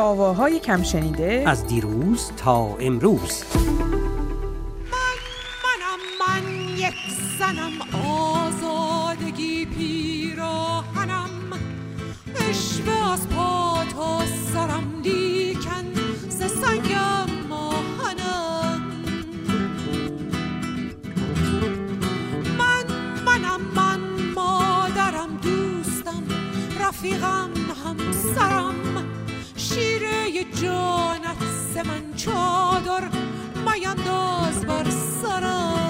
آواهای کم شنیده. از دیروز تا امروز. من منم من یک زنم. آزادگی پیراهنم. اشوه از پا تا سرم لیکن ز سنگم ماهنم. من منم من مادرم دوستم رفیقم همسرم. جانت ز من چادر میانداز بر سرم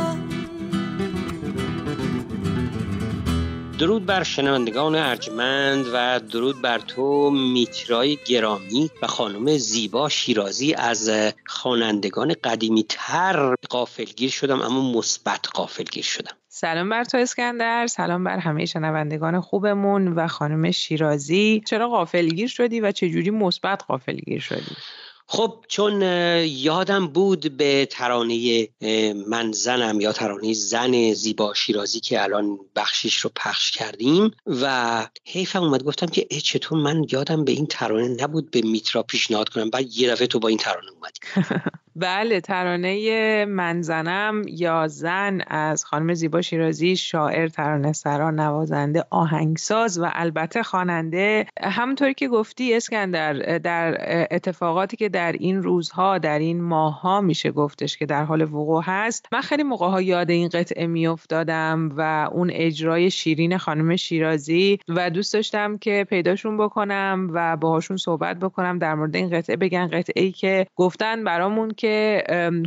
درود بر شنوندگان ارجمند و درود بر تو میترای گرامی و خانم زیبا شیرازی. از خوانندگان قدیمی تر قافلگیر شدم اما مثبت قافلگیر شدم. سلام بر تو اسکندر سلام بر همه شنوندگان خوبمون و خانم شیرازی. چرا قافلگیر شدی و چجوری مثبت قافلگیر شدی؟ خب چون یادم بود به ترانه من زنم یا ترانه زن زیبا شیرازی که الان بخشش رو پخش کردیم و حیفم اومد گفتم که چطور من یادم به این ترانه نبود به میترا پیشنهاد کنم. بعد یه دفعه تو با این ترانه اومدی. بله ترانه من زنم یا زن از خانم زیبا شیرازی شاعر ترانه سرا نوازنده آهنگساز و البته خواننده. همونطوری که گفتی اسکندر در اتفاقاتی که در این روزها در این ماهها میشه گفتش که در حال وقوع هست. من خیلی موقع ها یاد این قطعه میافتادم و اون اجرای شیرین خانم شیرازی و دوست داشتم که پیداشون بکنم و باهاشون صحبت بکنم در مورد این قطعه بگن. قطعه ای که گفتن برامون که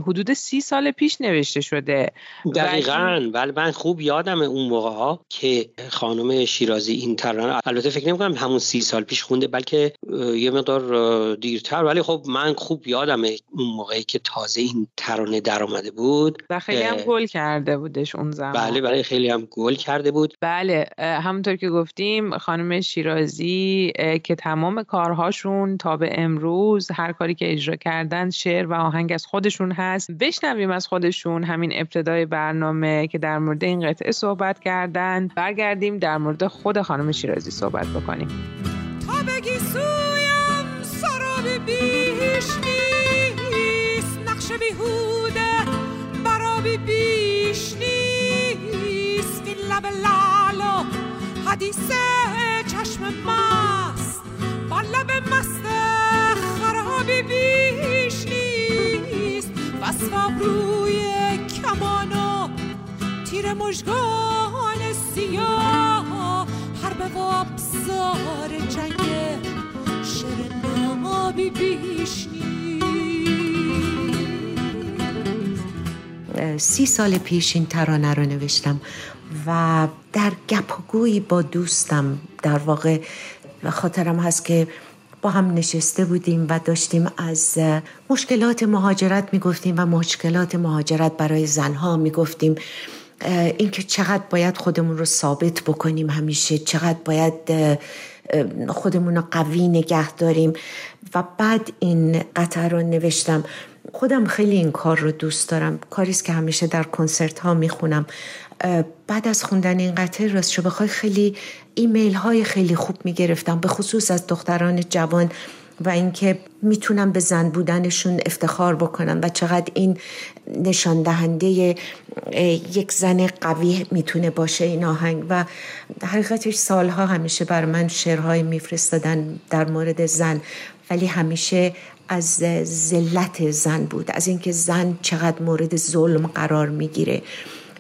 حدود سی سال پیش نوشته شده. دقیقا. ولی من خوب یادم اون موقع ها که خانم شیرازی این ترانه البته فکر نمی کنم همون سی سال پیش خونده بلکه یه مقدار دیرتر. ولی خب من خوب یادم اون موقعی که تازه این ترانه در آمده بود. و خیلی هم گل کرده بودش اون زمان. بله بله خیلی هم گل کرده بود. بله همونطور که گفتیم خانم شیرازی که تمام کارهاشون تا به امروز هر کاری که اجرا کردن شعر و آهنگ از خودشون هست. بشنویم از خودشون همین ابتدای برنامه که در مورد این قطعه صحبت کردن. برگردیم در مورد خود خانم شیرازی صحبت بکنیم. تا بگی سویم سراب بیش نیست. نقش بیهوده برابی بیش نیست. این لب لالو حدیث چشم مست با لب مست خرابی بیش نیست. وصف روی کمان و تیر مژگان سیاه حرب و ابزار جنگ شر نابی بیش سی سال پیش این ترانه رو نوشتم و در گپ و گویی با دوستم در واقع خاطرم هست که با هم نشسته بودیم و داشتیم از مشکلات مهاجرت می‌گفتیم و مشکلات مهاجرت برای زنها می‌گفتیم. اینکه چقدر باید خودمون رو ثابت بکنیم همیشه چقدر باید خودمون رو قوی نگه داریم. و بعد این قطعه رو نوشتم. خودم خیلی این کار رو دوست دارم. کاریست که همیشه در کنسرت ها می‌خونم بعد از خوندن این قطعه راست شو بخوای خیلی ایمیل های خیلی خوب می‌گرفتم. به خصوص از دختران جوان و اینکه می‌تونم به زن بودنشون افتخار بکنم و چقدر این نشان دهنده یک زن قوی می‌تونه باشه این آهنگ. و حقیقتش سالها همیشه بر من شعرهای میفرستادن در مورد زن. ولی همیشه از ذلت زن بود از اینکه زن چقدر مورد ظلم قرار می‌گیره.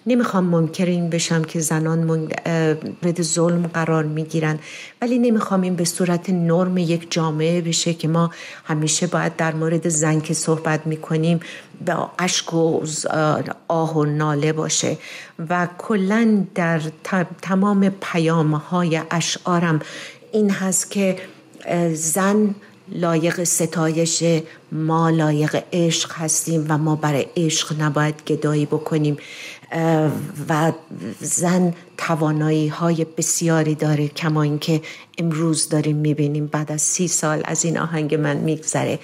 نمی‌خوام منکر این بشم که زنان مورد ظلم قرار می‌گیرن ولی نمی‌خوام این به صورت نرم یک جامعه بشه که ما همیشه باید در مورد زن که صحبت می‌کنیم به اشک و آه و ناله باشه. و کلا در تمام پیام های اشعارم این هست که زن لایق ستایش ما لایق عشق هستیم و ما برای عشق نباید گدایی بکنیم. و زن توانایی های بسیاری داره کما اینکه امروز داریم می‌بینیم بعد از سی سال از این آهنگ من میگذره.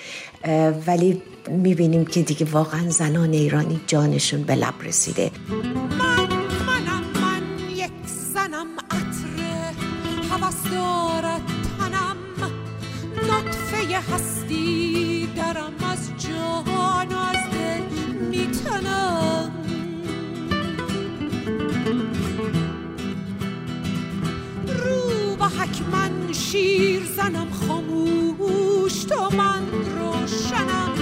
ولی می‌بینیم که دیگه واقعا زنان ایرانی جانشون به لب رسیده. من منم من یک زنم عطر حوث دارد نطفه هستی درم از جان و از دل میتنم. رو به حکمن شیر زنم خاموش تو من روشنم.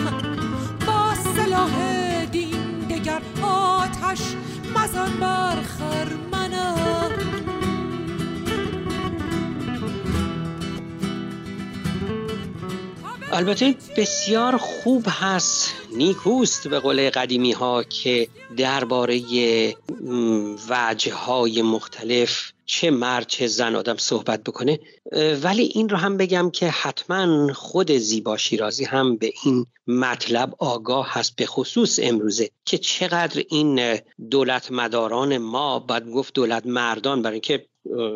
با سلاح دین دگر آتش مزن بر البته بسیار خوب هست نیکوست به قول قدیمی ها که درباره وجه های مختلف چه مرد چه زن آدم صحبت بکنه. ولی این رو هم بگم که حتما خود زیبا شیرازی هم به این مطلب آگاه هست به خصوص امروزه که چقدر این دولت مداران ما باید گفت دولت مردان برای اینکه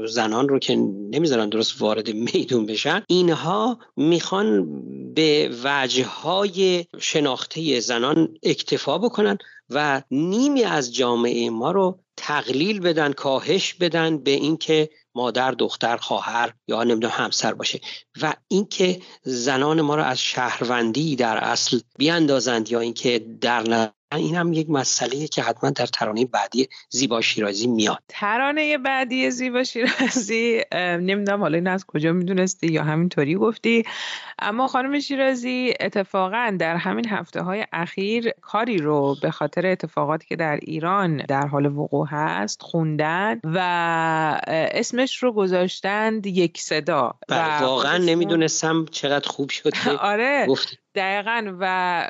زنان رو که نمی‌ذارن درست وارد میدون بشن اینها می‌خوان به وجه های شناخته زنان اکتفا بکنن و نیمی از جامعه ما رو تقلیل بدن کاهش بدن به اینکه مادر دختر خواهر یا نمی‌دونم همسر باشه و اینکه زنان ما رو از شهروندی در اصل بیاندازند یا اینکه در این هم یک مسئله که حتما در ترانه بعدی زیبا شیرازی میاد. ترانه بعدی زیبا شیرازی نمی‌دونم حالا این از کجا می‌دونستی یا همینطوری گفتی. اما خانم شیرازی اتفاقا در همین هفته های اخیر کاری رو به خاطر اتفاقاتی که در ایران در حال وقوع هست خوندن و اسمش رو گذاشتند یک صدا. بله، واقعا نمی‌دونستم چقدر خوب شد آره. دقیقا و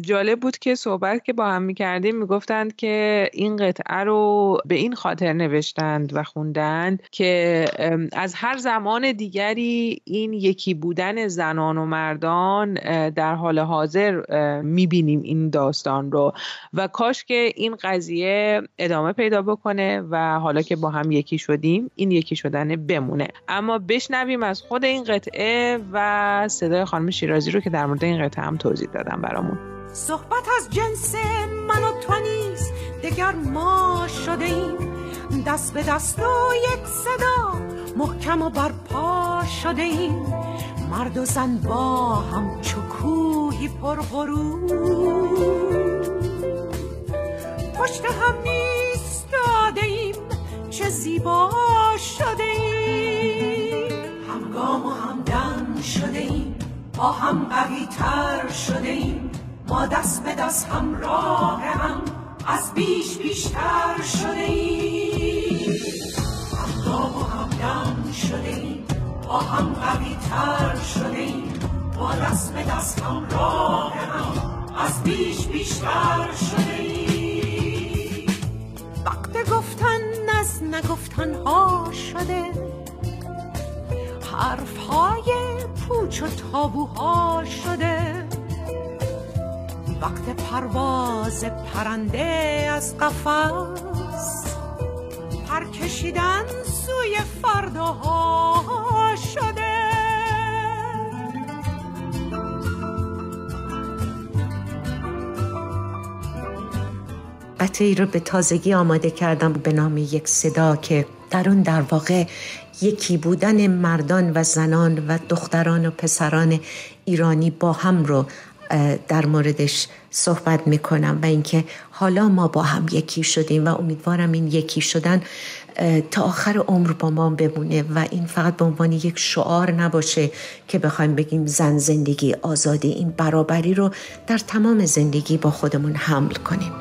جالب بود که صحبت که با هم می‌کردیم می‌گفتند که این قطعه رو به این خاطر نوشتند و خوندند که از هر زمان دیگری این یکی بودن زنان و مردان در حال حاضر می‌بینیم این داستان رو و کاش که این قضیه ادامه پیدا بکنه و حالا که با هم یکی شدیم این یکی شدن بمونه. اما بشنویم از خود این قطعه و صدای خانم شیرازی رو که در مورد این قطعه هم توضیح دادم برامون. صحبت از جنس من و تو نیست. دگر ما شده ایم. دست به دست و یک صدا محکم و برپا شده ایم. مرد و زن با هم چکوهی پر پشت هم ایستاده ایم. چه زیبا شده ایم. همگام و همدم شده ایم. هم قوی تر شده ایم ما دست به دست همراه هم از بیش بیشتر شده ایم همگام و همدم شده ایم با هم قوی تر شده ایم با دست به دست همراه هم از بیش بیشتر شده ایم وقت گفتن از نگفتن ها شده. حرف های پوچ و تابوها شده. وقت پرواز پرنده از قفس. پر کشیدن سوی فرداها شده. قطعی رو به تازگی آماده کردم به نام یک صدا که در اون در واقع یکی بودن مردان و زنان و دختران و پسران ایرانی با هم رو در موردش صحبت می‌کنم و اینکه حالا ما با هم یکی شدیم و امیدوارم این یکی شدن تا آخر عمر با ما بمونه و این فقط به عنوان یک شعار نباشه که بخوایم بگیم زن زندگی آزادی. این برابری رو در تمام زندگی با خودمون حمل کنیم.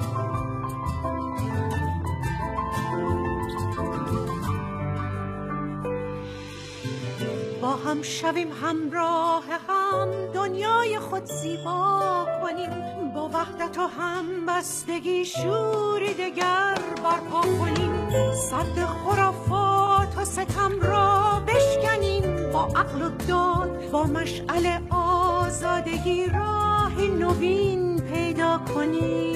هم شویم همراه هم دنیای خود زیبا کنیم. با وحدت و هم بستگی شوری دگر برپا کنیم. صد خرافات و ستم را بشکنیم. با عقل و داد با مشعل آزادگی راه نوین پیدا کنیم.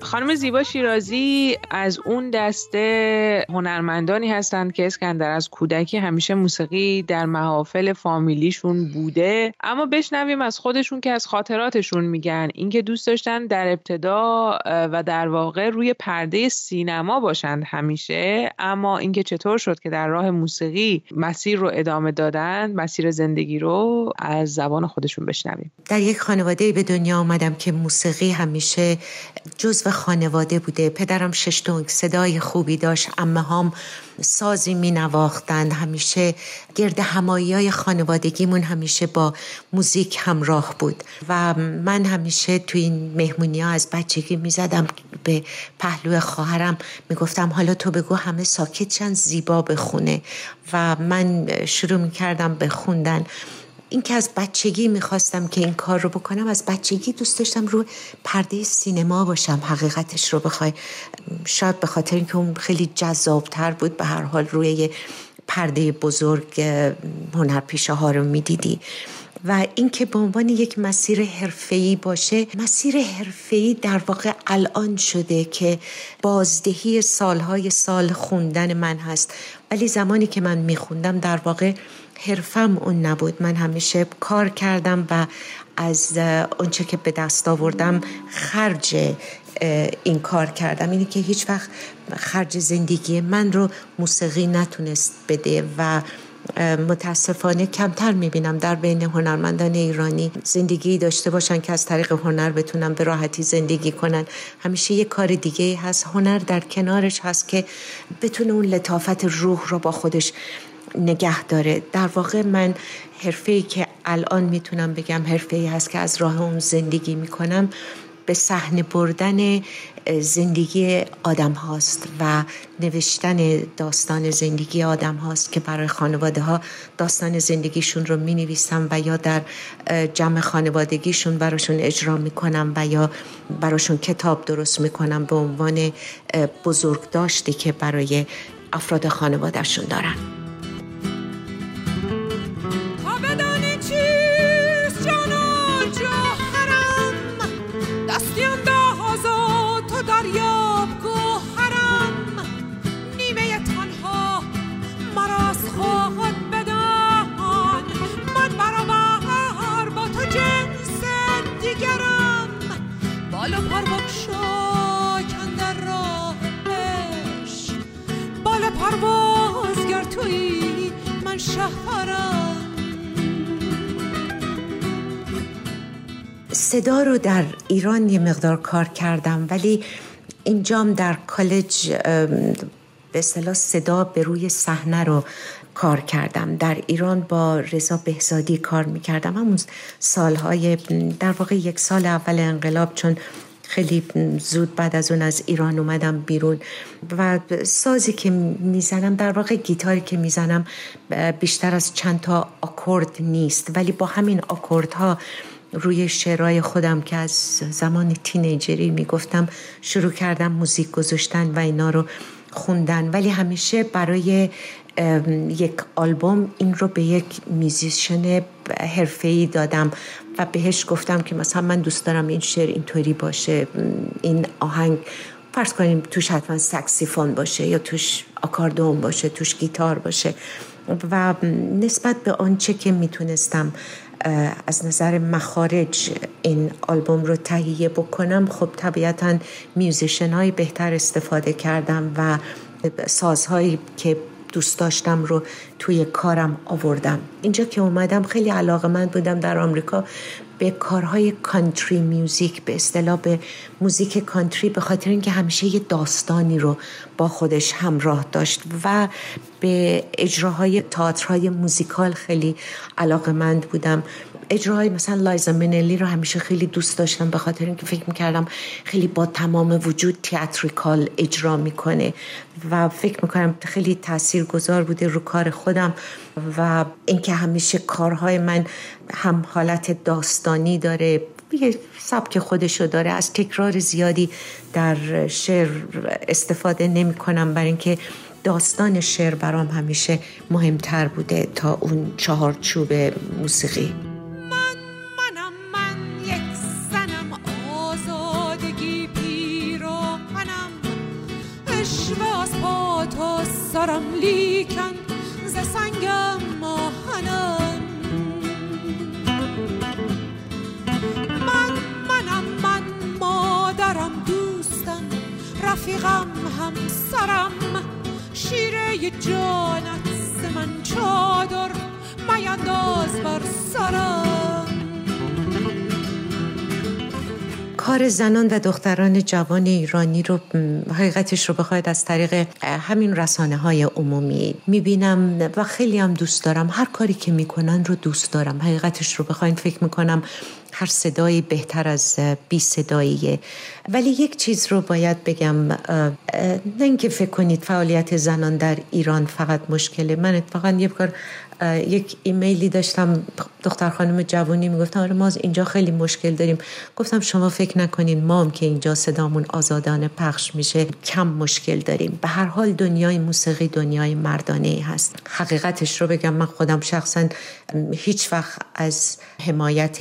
خانم زیبا شیرازی از اون دسته هنرمندانی هستند که اسکندر از کودکی همیشه موسیقی در محافل فامیلیشون بوده. اما بشنویم از خودشون که از خاطراتشون میگن. اینکه دوست داشتن در ابتدا و در واقع روی پرده سینما باشند همیشه. اما اینکه چطور شد که در راه موسیقی مسیر رو ادامه دادن مسیر زندگی رو از زبان خودشون بشنویم. در یک خانواده به دنیا آمدم که موسیقی همیشه جزو خانواده بوده. پدرم شش صدای خوبی داشت. امه هم سازی می نواختند. همیشه گرد همایی های خانوادگیمون همیشه با موزیک همراه بود. و من همیشه تو این مهمونی ها از بچگی می زدم به پهلو خواهرم. می گفتم حالا تو بگو همه ساکت چند زیبا بخونه. و من شروع می کردم به خوندن. این که از بچگی می‌خواستم که این کار رو بکنم از بچگی دوست داشتم رو پرده سینما باشم حقیقتش رو بخوای شاید به خاطر اینکه اون خیلی جذابتر بود به هر حال روی پرده بزرگ هنرپیشه ها رو می‌دیدی. و اینکه به عنوان یک مسیر حرفه‌ای باشه مسیر حرفه‌ای در واقع الان شده که بازدهی سالهای سال خوندن من هست. ولی زمانی که من میخوندم در واقع حرفم اون نبود. من همیشه کار کردم و از اونچه که به دست آوردم خرج این کار کردم. اینی که هیچ وقت خرج زندگی من رو موسیقی نتونست بده و متاسفانه کمتر می‌بینم در بین هنرمندان ایرانی زندگی داشته باشن که از طریق هنر بتونن به راحتی زندگی کنن. همیشه یه کار دیگه هست. هنر در کنارش هست که بتونه اون لطافت روح رو با خودش نگه داره. در واقع من حرفه که الان می‌تونم بگم حرفه ای هست که از راه اون زندگی می‌کنم به صحنه بردن زندگی آدم هاست و نوشتن داستان زندگی آدم هاست که برای خانواده ها داستان زندگیشون رو می نویسم و یا در جمع خانوادگیشون براشون اجرا می کنم و یا براشون کتاب درست می کنم به عنوان بزرگ داشتی که برای افراد خانوادهشون دارن. صدا رو در ایران یه مقدار کار کردم ولی اینجام در کالج به اصطلاح صدا به روی صحنه رو کار کردم. در ایران با رضا بهزادی کار می‌کردم. همون سالهای در واقع یک سال اول انقلاب چون خیلی زود بعد از اون از ایران اومدم بیرون و سازی که می‌زنم در واقع گیتاری که می‌زنم بیشتر از چند تا آکورد نیست. ولی با همین آکوردها روی شعرهای خودم که از زمان تینیجری می‌گفتم شروع کردم موزیک گذاشتن و اینا رو خوندن. ولی همیشه برای یک آلبوم این رو به یک میزیشن حرفه‌ای دادم و بهش گفتم که مثلا من دوست دارم این شعر اینطوری باشه این آهنگ فرض کنیم توش حتما سکسیفون باشه یا توش آکاردون باشه توش گیتار باشه. و نسبت به آنچه که می‌تونستم از نظر مخارج این آلبوم رو تهیه بکنم خب طبیعتا musician های بهتر استفاده کردم و سازهایی که دوست داشتم رو توی کارم آوردم. اینجا که اومدم خیلی علاقه من بودم در آمریکا. به کارهای country music به اصطلاح به موزیک country به خاطر اینکه همیشه یه داستانی رو با خودش همراه داشت و به اجراهای تئاترهای موزیکال خیلی علاقه مند بودم. اجراهای مثلا لایزا منلی رو همیشه خیلی دوست داشتم به خاطر اینکه فکر می‌کردم خیلی با تمام وجود تیاتریکال اجرا می‌کنه و فکر می‌کنم خیلی تأثیر گذار بوده رو کار خودم و اینکه همیشه کارهای من هم حالت داستانی داره یه سبک خودشو داره. از تکرار زیادی در شعر استفاده نمی کنم برای اینکه داستان شعر برام همیشه مهمتر بوده تا اون چهارچوب موسیقی. سرم لیکن ز سنگم ماهنم من منم من مادرم دوستم رفیقم همسرم. شیره جانت من چادر میانداز بر سرم. کار زنان و دختران جوان ایرانی رو حقیقتش رو بخواید از طریق همین رسانه های عمومی می‌بینم و خیلی هم دوست دارم. هر کاری که می‌کنن رو دوست دارم. حقیقتش رو بخواین فکر می‌کنم هر صدایی بهتر از بی صداییه. ولی یک چیز رو باید بگم نه اینکه فکر کنید فعالیت زنان در ایران فقط مشکله. من اتفاقا یه کار یک ایمیلی داشتم دختر خانم جوانی می‌گفتم آره ما اینجا خیلی مشکل داریم. گفتم شما فکر نکنین ما هم که اینجا صدامون آزادانه پخش میشه کم مشکل داریم. به هر حال دنیای موسیقی دنیای مردانه هست. حقیقتش رو بگم من خودم شخصا هیچ وقت از حمایت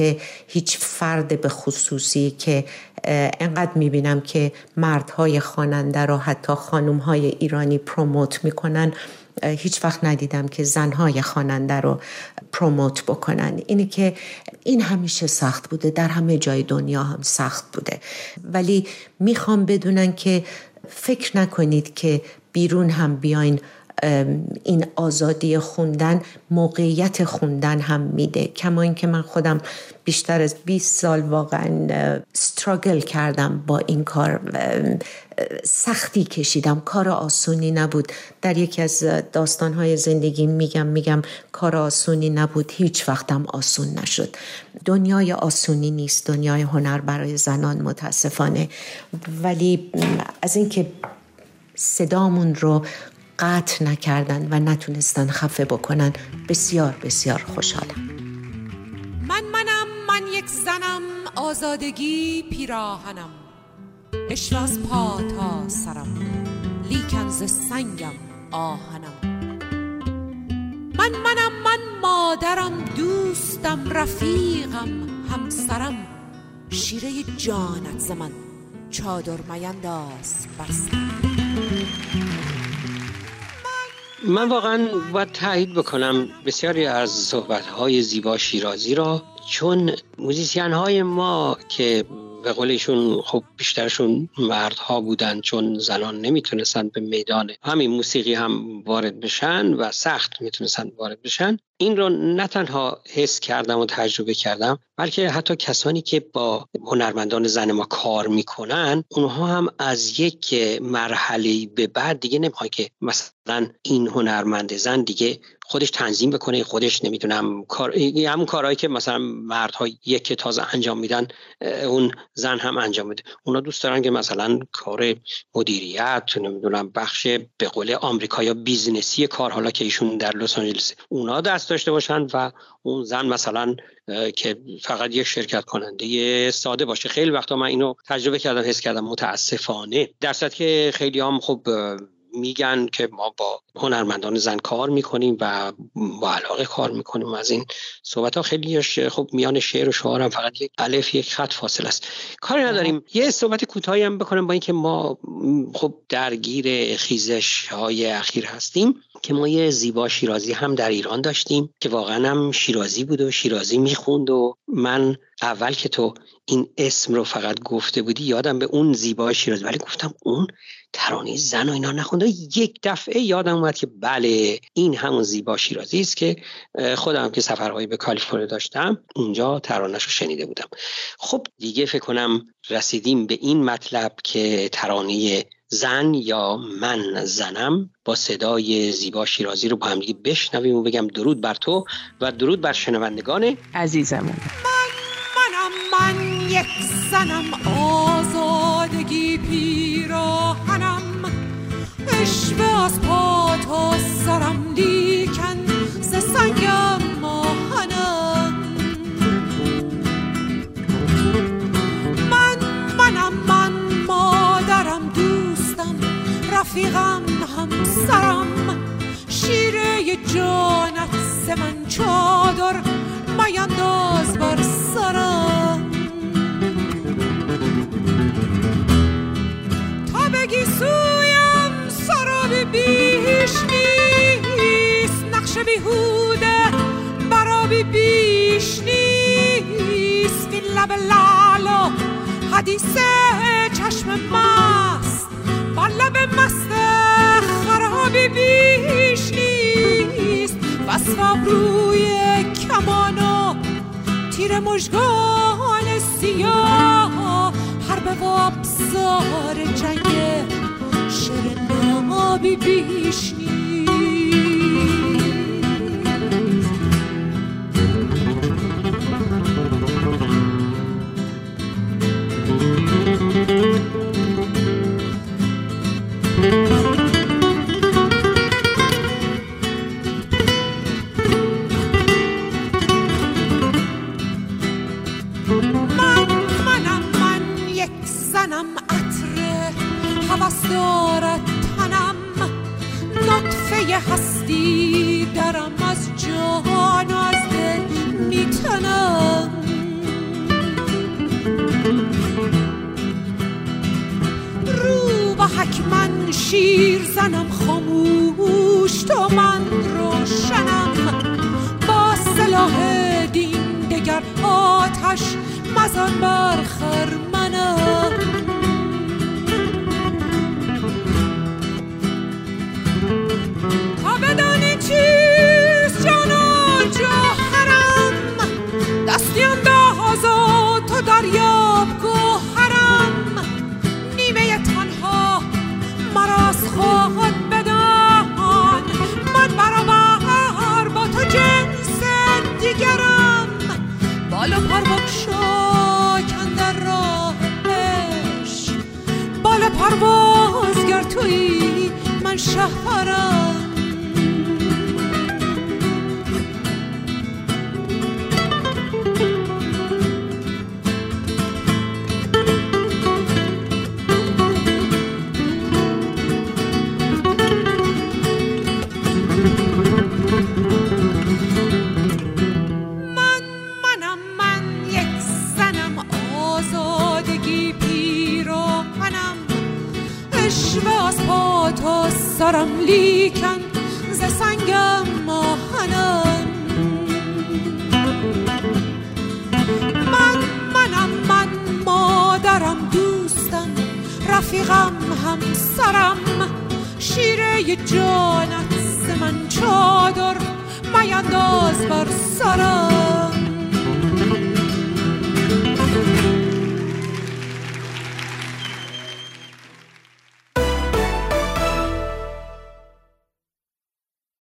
هیچ فرد به خصوصی که انقدر می‌بینم که مردهای خواننده رو حتی خانومهای ایرانی پروموت می‌کنن هیچ وقت ندیدم که زنهای خواننده رو پروموت بکنن. اینی که این همیشه سخت بوده در همه جای دنیا هم سخت بوده. ولی می‌خوام بدونن که فکر نکنید که بیرون هم بیاین این آزادی خوندن موقعیت خوندن هم میده. کما اینکه من خودم بیشتر از 20 سال واقعا استراگل کردم با این کار. سختی کشیدم. کار آسونی نبود. در یکی از داستانهای زندگی میگم میگم کار آسونی نبود. هیچ وقتم آسون نشد. دنیای آسونی نیست. دنیای هنر برای زنان متاسفانه. ولی از اینکه صدامون رو قطع نکردن و نتونستن خفه بکنن. بسیار بسیار خوشحالم. من منم من یک زنم آزادگی پیراهنم. عشق از پا تا سرم لیکن ز سنگم آهنم. من منم من مادرم دوستم رفیقم همسرم. شیره جانت زمن چادر مینداز بستم من واقعا باید تایید بکنم بسیاری از صحبت زیبا شیرازی را چون موزیسین های ما که به قولشون خب بیشترشون مردها بودن چون زنان نمی‌تونستن به میدان همین موسیقی هم وارد بشن و سخت می‌تونستن وارد بشن این رو نه تنها حس کردم و تجربه کردم بلکه حتی کسانی که با هنرمندان زن ما کار می‌کنن اونها هم از یک مرحله به بعد دیگه نمی‌خوان که مثلا این هنرمند زن دیگه خودش تنظیم بکنه خودش نمی‌دونم کار همون کارهایی که مثلا مردها یک تازه انجام میدن اون زن هم انجام میده. اونا دوست دارن که مثلا کار مدیریت نمی‌دونم بخش به قول آمریکایی‌ها business ی کار حالا که ایشون در لس آنجلس اونا دست داشته باشن و اون زن مثلا که فقط یک شرکت کننده ساده باشه. خیلی وقتا من اینو تجربه کردم حس کردم متاسفانه. در که خیلی هم خب میگن که ما با هنرمندان زن کار می‌کنیم و با علاقه کار می‌کنیم. از این صحبت ها خیلی خب میان شعر و شعار هم فقط یک الف یک خط فاصل است. کاری نداریم. یه صحبت کوتاهی هم بکنم با اینکه ما خب درگیر خیزش های اخیر هستیم. که ما یه زیبا شیرازی هم در ایران داشتیم که واقعا هم شیرازی بود و شیرازی می‌خوند و من اول که تو این اسم رو فقط گفته بودی یادم به اون زیبا شیرازی ولی گفتم اون ترانه زن و اینا نخونده. یک دفعه یادم اومد که بله این همون زیبا شیرازی است که خودم که سفرهایی به کالیفرنیا داشتم اونجا ترانش رو شنیده بودم. خب دیگه فکر کنم رسیدیم به این مطلب که ترانه زن یا من زنم با صدای زیبا شیرازی رو با هم دیگه بشنویم و بگم درود بر تو و درود بر شنوندگان عزیزمون. من منم من. یک زنم آزادگی پیراهنم. عشق از پا تا سرم لیکن ز سنگم ماهنم من منم من مادرم دوستم رفیقم همسرم. شیره جانت ز من چادر مینداز بر سرم. خستگی سویم سراب بیش نیست. نقش بیهوده براب بیش نیست. این لب لعلا حدیث چشم مست. با لب مست خراب بیش نیست. وصف روی کمانو و تیر مژگان سیاه. ضربه و ابزار جنگه شرم نابی بیش هستی درم از جهان از دل میتنم. رو با حکمن شیر زنم خاموش تو من روشنم. با سلاح دین دگر آتش مزن برخرم تویی من شه دارم لیکن ز سنگم ماهنم من منم من مادرم دوستم رفیقم همسرم. شیره جانت من چادر میانداز بر سرم.